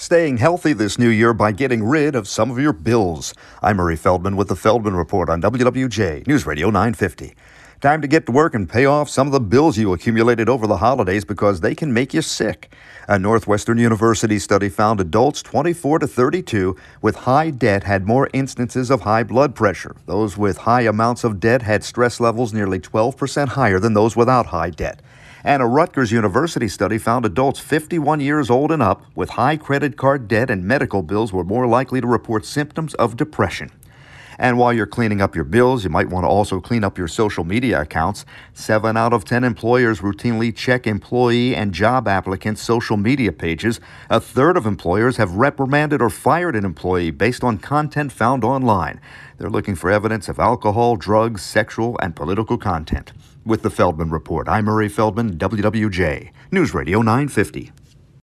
Staying healthy this new year by getting rid of some of your bills. I'm Murray Feldman with the Feldman Report on WWJ News Radio 950. Time to get to work and pay off some of the bills you accumulated over the holidays because they can make you sick. A Northwestern University study found adults 24 to 32 with high debt had more instances of high blood pressure. Those with high amounts of debt had stress levels nearly 12% higher than those without high debt. And a Rutgers University study found adults 51 years old and up with high credit card debt and medical bills were more likely to report symptoms of depression. And while you're cleaning up your bills, you might want to also clean up your social media accounts. Seven out of 10 employers routinely check employee and job applicants' social media pages. A third of employers have reprimanded or fired an employee based on content found online. They're looking for evidence of alcohol, drugs, sexual, and political content. With the Feldman Report, I'm Murray Feldman, WWJ, News Radio 950.